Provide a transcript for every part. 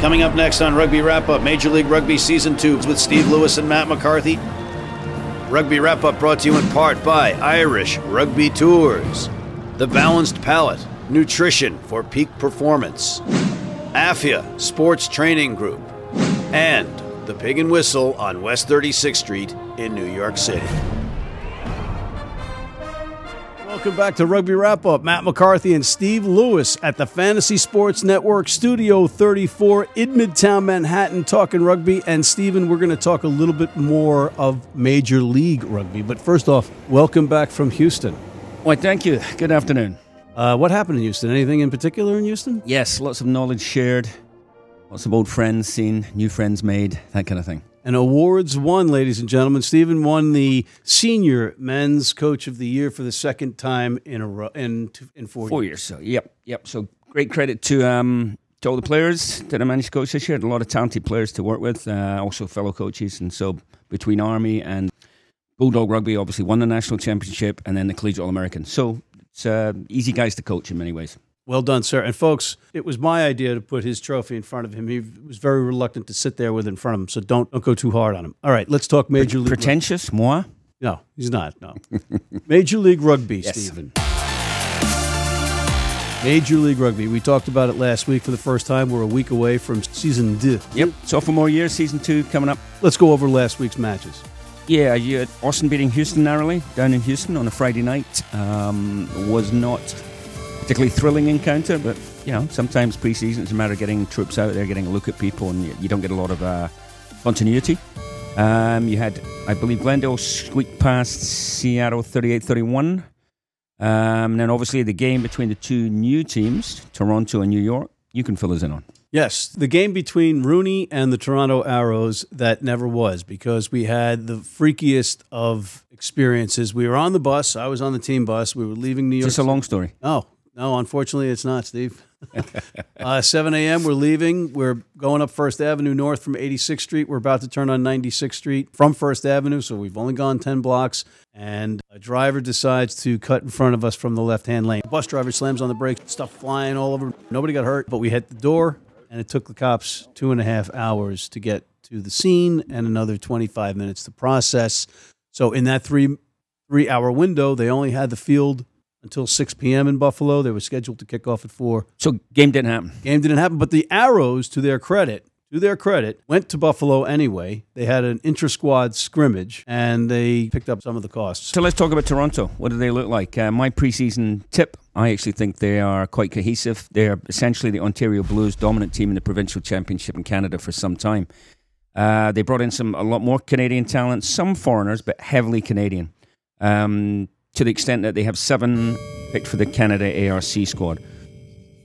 Coming up next on Rugby Wrap Up, Major League Rugby Season 2 with Steve Lewis and Matt McCarthy. Rugby Wrap Up brought to you in part by Irish Rugby Tours, The Balanced Palate, Nutrition for Peak Performance, AFIA Sports Training Group, and The Pig and Whistle on West 36th Street in New York City. Welcome back to Rugby Wrap Up. Matt McCarthy and Steve Lewis at the Fantasy Sports Network Studio 34 in Midtown Manhattan talking rugby. And Steven, we're going to talk a little bit more of Major League Rugby. But first off, welcome back from Houston. Why, thank you. Good afternoon. Uh, what happened in Houston? Anything in particular in Houston? Yes, lots of knowledge shared, lots of old friends seen, new friends made, that kind of thing. And awards won, ladies and gentlemen. Stephen won the senior men's coach of the year for the second time in a row in in four, four years. years. So yep, yep. So great credit to um, to all the players that I managed to coach this year. Had a lot of talented players to work with, uh, also fellow coaches. And so between Army and Bulldog Rugby, obviously won the national championship, and then the Collegiate All American. So it's uh, easy guys to coach in many ways. Well done, sir. And folks, it was my idea to put his trophy in front of him. He was very reluctant to sit there with in front of him, so don't, don't go too hard on him. All right, let's talk Major League. Pretentious, moi? No, he's not. No. Major League Rugby, yes. Stephen. Major League Rugby. We talked about it last week for the first time. We're a week away from season two. Yep, sophomore year, season two coming up. Let's go over last week's matches. Yeah, you Austin beating Houston narrowly down in Houston on a Friday night. Um, was not particularly thrilling encounter, but you know, sometimes preseason it's a matter of getting troops out there, getting a look at people, and you, you don't get a lot of uh, continuity. Um, you had, I believe, Glendale squeak past Seattle 38 31. Um, and then obviously the game between the two new teams, Toronto and New York, you can fill us in on. Yes, the game between RUNY and the Toronto Arrows that never was because we had the freakiest of experiences. We were on the bus. I was on the team bus. We were leaving New York. Just a long story. Oh, no, unfortunately, it's not, Steve. uh, 7 a.m., we're leaving. We're going up First Avenue north from 86th Street. We're about to turn on 96th Street from First Avenue, so we've only gone 10 blocks. And a driver decides to cut in front of us from the left hand lane. Bus driver slams on the brakes, stuff flying all over. Nobody got hurt, but we hit the door, and it took the cops two and a half hours to get to the scene and another 25 minutes to process. So, in that three three hour window, they only had the field until 6 p.m. in Buffalo. They were scheduled to kick off at 4. So game didn't happen. Game didn't happen, but the Arrows, to their credit, to their credit, went to Buffalo anyway. They had an intra squad scrimmage and they picked up some of the costs. So let's talk about Toronto. What do they look like? Uh, my preseason tip I actually think they are quite cohesive. They're essentially the Ontario Blues dominant team in the provincial championship in Canada for some time. Uh, they brought in some a lot more Canadian talent, some foreigners, but heavily Canadian. Um, to the extent that they have seven picked for the Canada ARC squad.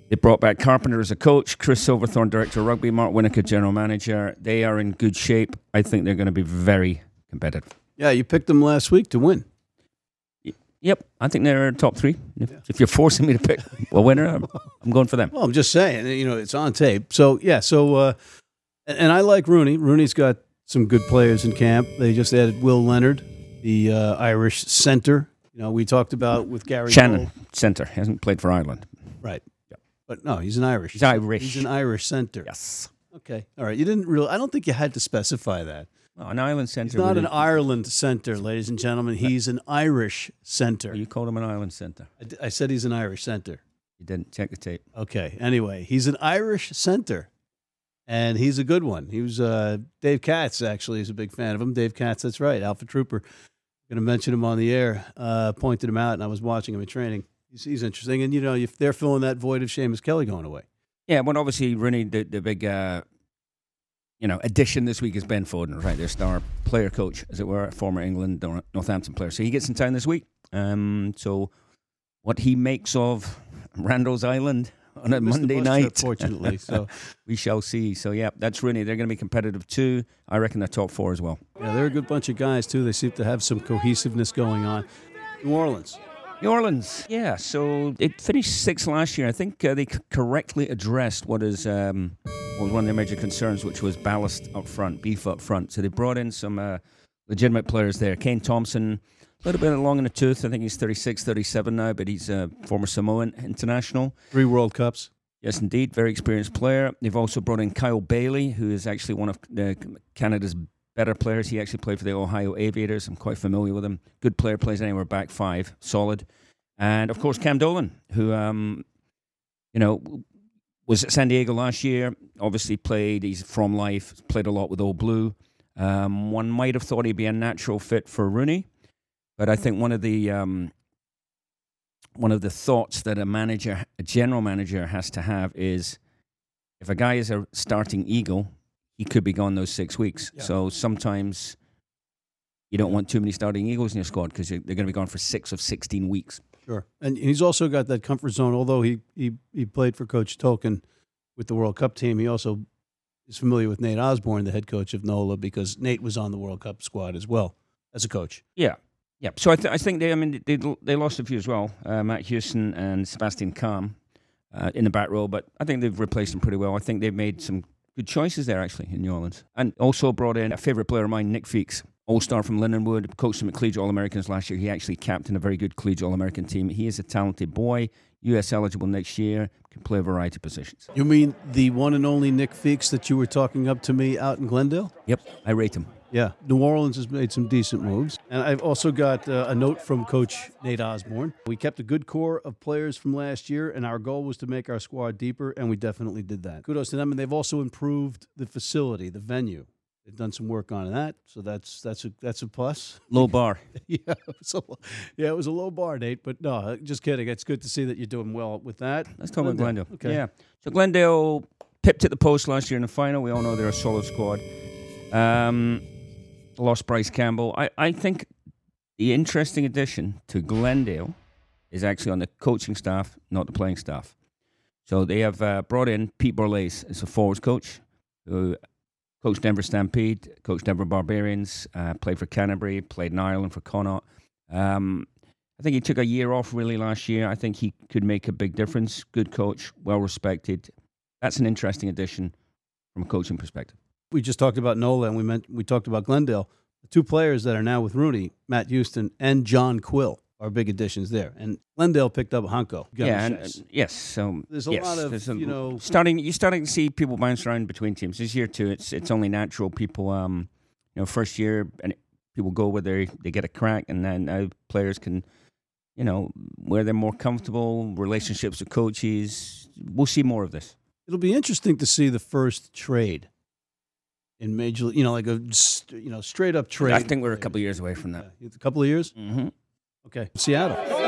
They brought back Carpenter as a coach, Chris Silverthorne, director of rugby, Mark Winokur, general manager. They are in good shape. I think they're going to be very competitive. Yeah, you picked them last week to win. Yep, I think they're top three. If, yeah. if you're forcing me to pick a winner, I'm, I'm, going for them. Well, I'm just saying, you know, it's on tape. So yeah, so uh, and I like RUNY. RUNY's got some good players in camp. They just added Will Leonard, the uh, Irish center. You know, we talked about with Gary Shannon Cole. center hasn't played for Ireland, right? Yeah. But no, he's an Irish. He's Irish. He's an Irish center. Yes. Okay. All right. You didn't really. I don't think you had to specify that. Oh, an Ireland center. He's not an Ireland center, ladies and gentlemen. He's an Irish center. You called him an Ireland center. I, d- I said he's an Irish center. You didn't check the tape. Okay. Anyway, he's an Irish center, and he's a good one. He was uh, Dave Katz actually is a big fan of him. Dave Katz, that's right, Alpha Trooper. Going to mention him on the air. Uh, pointed him out, and I was watching him in training. He's, he's interesting, and you know, if they're filling that void of Seamus Kelly going away. Yeah, well, obviously, really the the big. Uh, you know, addition this week is Ben Foden, right? Their star player coach, as it were, former England Northampton player. So he gets in town this week. Um, so what he makes of Randall's Island on a Monday night, fortunately, so we shall see. So yeah, that's really they're going to be competitive too. I reckon they're top four as well. Yeah, they're a good bunch of guys too. They seem to have some cohesiveness going on. New Orleans. New Orleans, yeah. So it finished sixth last year. I think uh, they c- correctly addressed what is um, was one of their major concerns, which was ballast up front, beef up front. So they brought in some uh, legitimate players there. Kane Thompson, a little bit long in the tooth. I think he's 36, 37 now, but he's a former Samoan international. Three World Cups. Yes, indeed, very experienced player. They've also brought in Kyle Baillie, who is actually one of the Canada's better players. He actually played for the Ohio Aviators. I'm quite familiar with him. Good player, plays anywhere back five, solid. And of course, Cam Dolan, who um, you know was at San Diego last year. Obviously, played. He's from life. Played a lot with Old Blue. Um, one might have thought he'd be a natural fit for RUNY, but I think one of the um, one of the thoughts that a manager, a general manager, has to have is if a guy is a starting eagle, he could be gone those six weeks. Yeah. So sometimes you don't want too many starting eagles in your squad because they're going to be gone for six of sixteen weeks. Sure, and he's also got that comfort zone. Although he he, he played for Coach Tolkin with the World Cup team, he also is familiar with Nate Osborne, the head coach of NOLA, because Nate was on the World Cup squad as well as a coach. Yeah, yeah. So I, th- I think they, I mean, they they lost a few as well. Uh, Matt Hughston and Sebastian Kahn uh, in the back row, but I think they've replaced them pretty well. I think they've made some good choices there actually in New Orleans, and also brought in a favorite player of mine, Nick Feakes. All star from Lindenwood, coached them at Collegiate All Americans last year. He actually captained a very good Collegiate All American team. He is a talented boy, US eligible next year, can play a variety of positions. You mean the one and only Nick Feakes that you were talking up to me out in Glendale? Yep, I rate him. Yeah, New Orleans has made some decent moves. And I've also got uh, a note from Coach Nate Osborne. We kept a good core of players from last year, and our goal was to make our squad deeper, and we definitely did that. Kudos to them. And they've also improved the facility, the venue. They've done some work on that, so that's that's a that's a plus. Low bar. yeah, it was a, yeah, it was a low bar, Nate. But no, just kidding. It's good to see that you're doing well with that. Let's talk about Glendale. Okay. Yeah. So Glendale pipped at the post last year in the final. We all know they're a solid squad. Um, lost Bryce Campbell. I, I think the interesting addition to Glendale is actually on the coaching staff, not the playing staff. So they have uh, brought in Pete Borlase as a forwards coach, who coached Denver Stampede, coached Denver Barbarians, uh, played for Canterbury, played in Ireland for Connaught. Um, I think he took a year off really last year. I think he could make a big difference. Good coach, well respected. That's an interesting addition from a coaching perspective. We just talked about Nola, and we meant we talked about Glendale. The two players that are now with RUNY, Matt Hughston and John Quill, are big additions there. And Glendale picked up Hanco. Yeah, and, uh, yes. So There's a yes, lot of, a- you know- starting. You're starting to see people bounce around between teams this year too. It's it's only natural. People, um, you know, first year and people go where they they get a crack, and then now players can, you know, where they're more comfortable. Relationships with coaches. We'll see more of this. It'll be interesting to see the first trade in major, you know, like a you know straight up trade. I think we're a couple of years away from that. Yeah, a couple of years. hmm Okay, Seattle.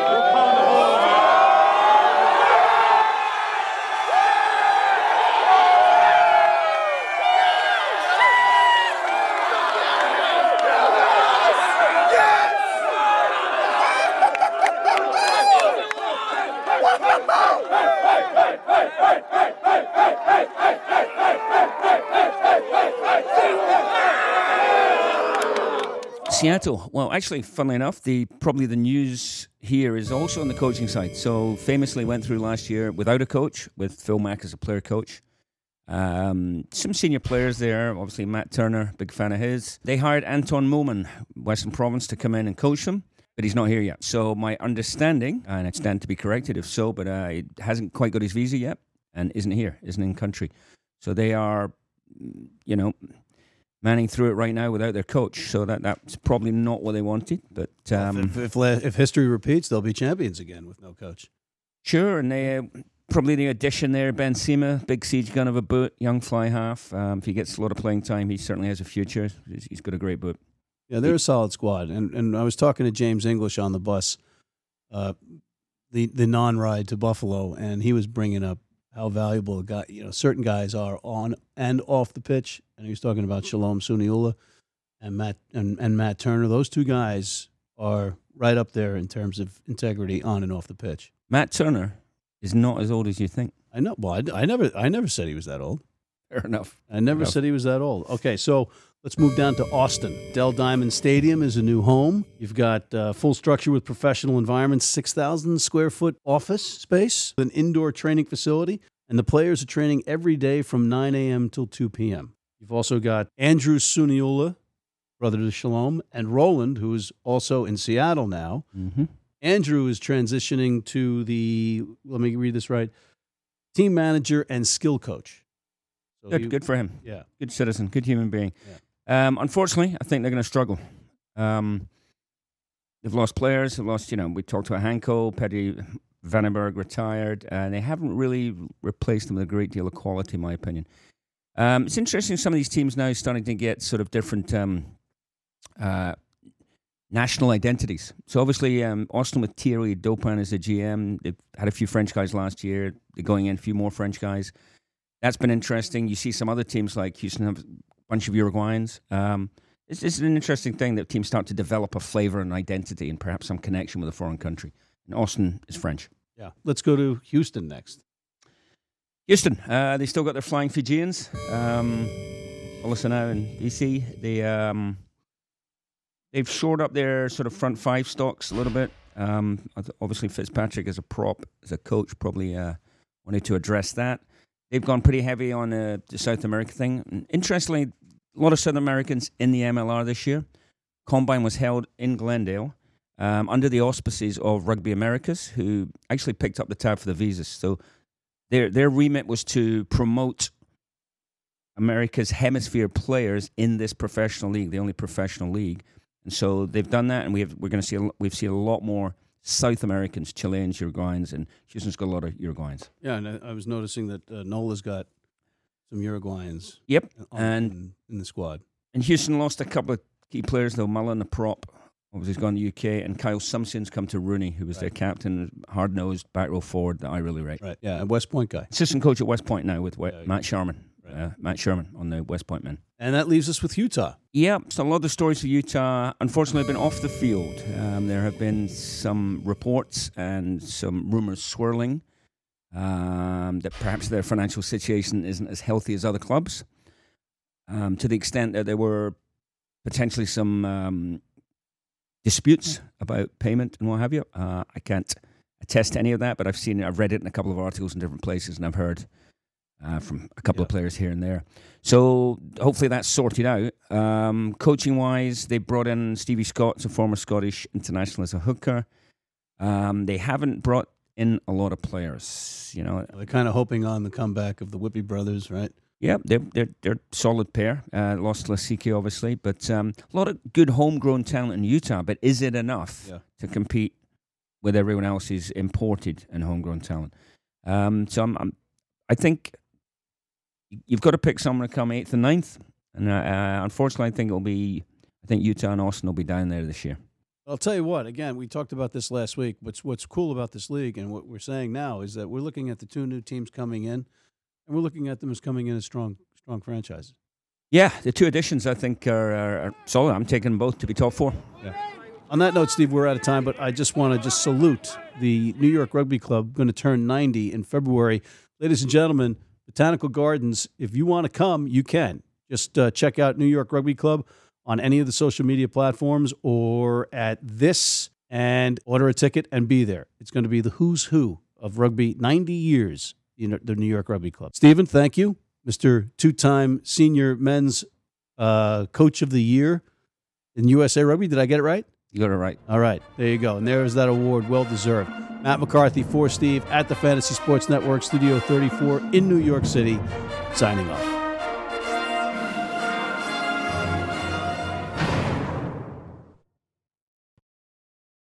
Seattle. Well, actually, funnily enough, the probably the news here is also on the coaching side. So, famously went through last year without a coach, with Phil Mack as a player coach. Um, some senior players there, obviously Matt Turner, big fan of his. They hired Anton Moman, Western Province, to come in and coach them, but he's not here yet. So, my understanding, and I stand to be corrected if so, but uh, he hasn't quite got his visa yet and isn't here, isn't in country. So, they are, you know, manning through it right now without their coach. So that that's probably not what they wanted. But um, if, if, la- if history repeats, they'll be champions again with no coach. sure, and they uh, probably the addition there, Ben Sema, big siege gun of a boot, young fly half. Um, if he gets a lot of playing time, he certainly has a future. He's, he's got a great boot. Yeah, they're a solid squad. And and I was talking to James English on the bus, uh, the the non ride to Buffalo, and he was bringing up how valuable a guy, you know, certain guys are on and off the pitch. And he was talking about Shalom Suniula and Matt and, and Matt Turner. Those two guys are right up there in terms of integrity on and off the pitch. Matt Turner is not as old as you think. I know. Well, I, I never I never said he was that old. Fair enough. I never said he was that old. Okay, so let's move down to Austin. Dell Diamond Stadium is a new home. You've got uh, full structure with professional environments, 6,000 square foot office space, an indoor training facility, and the players are training every day from 9 a.m. till 2 p.m. You've also got Andrew Suniula, brother to Shalom, and Roland, who is also in Seattle now. Mm-hmm. Andrew is transitioning to the, let me read this right, team manager, and skill coach. So Good, he- good for him. Yeah. Good citizen, good human being. Um, unfortunately, I think they're going to struggle. Um, they've lost players. They've lost, you know, we talked about Hanco, Petty Vandenberg retired, and they haven't really replaced them with a great deal of quality, in my opinion. Um, it's interesting. Some of these teams now starting to get sort of different um, uh, national identities. So obviously, um, Austin with Thierry Dopin as the GM. They've had a few French guys last year. They're going in a few more French guys. That's been interesting. You see some other teams like Houston have bunch of Uruguayans. Um, it's, it's an interesting thing that teams start to develop a flavor and identity and perhaps some connection with a foreign country. And Austin is French. Yeah. Let's go to Houston next. Houston, uh, they still got their flying Fijians. Um, now in DC. They um, they've shored up their sort of front five stocks a little bit. Um, obviously, Fitzpatrick as a prop, as a coach, probably uh, wanted to address that. They've gone pretty heavy on uh, the South America thing. And interestingly, a lot of South Americans in the MLR this year. Combine was held in Glendale um, under the auspices of Rugby Americas, who actually picked up the tab for the visas. So their their remit was to promote America's hemisphere players in this professional league, the only professional league. And so they've done that, and we have, we're going to see a, we've seen a lot more South Americans, Chileans, Uruguayans, and Houston's got a lot of Uruguayans. Yeah, and I, I was noticing that uh, Nola's got some Uruguayans Yep, on, And- in, in the squad. and Houston lost a couple of key players though. Mullen, the prop, obviously he's gone to UK, and Kyle Sumsion's come to RUNY, who was their captain, hard nosed back row forward that I really rate. Right. Yeah, and West Point guy. Assistant coach at West Point now with Yeah, Matt Sherman. Right. Uh, Matt Sherman on the West Point men. And that leaves us with Utah. Yeah, so a lot of the stories for Utah, unfortunately, have been off the field. Um, there have been some reports and some rumors swirling um, that perhaps their financial situation isn't as healthy as other clubs, um, to the extent that there were potentially some um, disputes about payment and what have you. Uh, I can't attest to any of that, but I've seen, it, I've read it in a couple of articles in different places, and I've heard uh, from a couple of players here and there. So hopefully that's sorted out. Um, coaching wise, they brought in Stevie Scott, a former Scottish international, as a hooker. Um, they haven't brought in a lot of players. You know, They're kind of hoping on the comeback of the Whippy brothers, right? yeah, they're they're they're solid pair. Uh, lost Lasike obviously, but um, a lot of good homegrown talent in Utah. But is it enough Yeah. to compete with everyone else's imported and homegrown talent? Um, so I'm, I'm, I think you've got to pick someone to come eighth and ninth. And uh, uh, unfortunately, I think it'll be. I think Utah and Austin will be down there this year. I'll tell you what. Again, we talked about this last week. What's what's cool about this league, and what we're saying now is that we're looking at the two new teams coming in, and we're looking at them as coming in as strong strong franchises. Yeah, the two additions I think are, are, are solid. I'm taking them both to be top four. Yeah. On that note, Steve, we're out of time, but I just want to just salute the New York Rugby Club, going to turn 90 in February. Ladies and gentlemen, Botanical Gardens, if you want to come, you can. Just uh, check out New York Rugby Club on any of the social media platforms or at this and order a ticket and be there. It's going to be the who's who of rugby 90 years, know, the New York Rugby Club. Stephen, thank you. Mr. Two time senior men's uh, coach of the year in USA Rugby. Did I get it right? You got it right. All right, there you go. And there's that award, well deserved. Matt McCarthy for Steve at the Fantasy Sports Network, Studio 34 in New York City, signing off.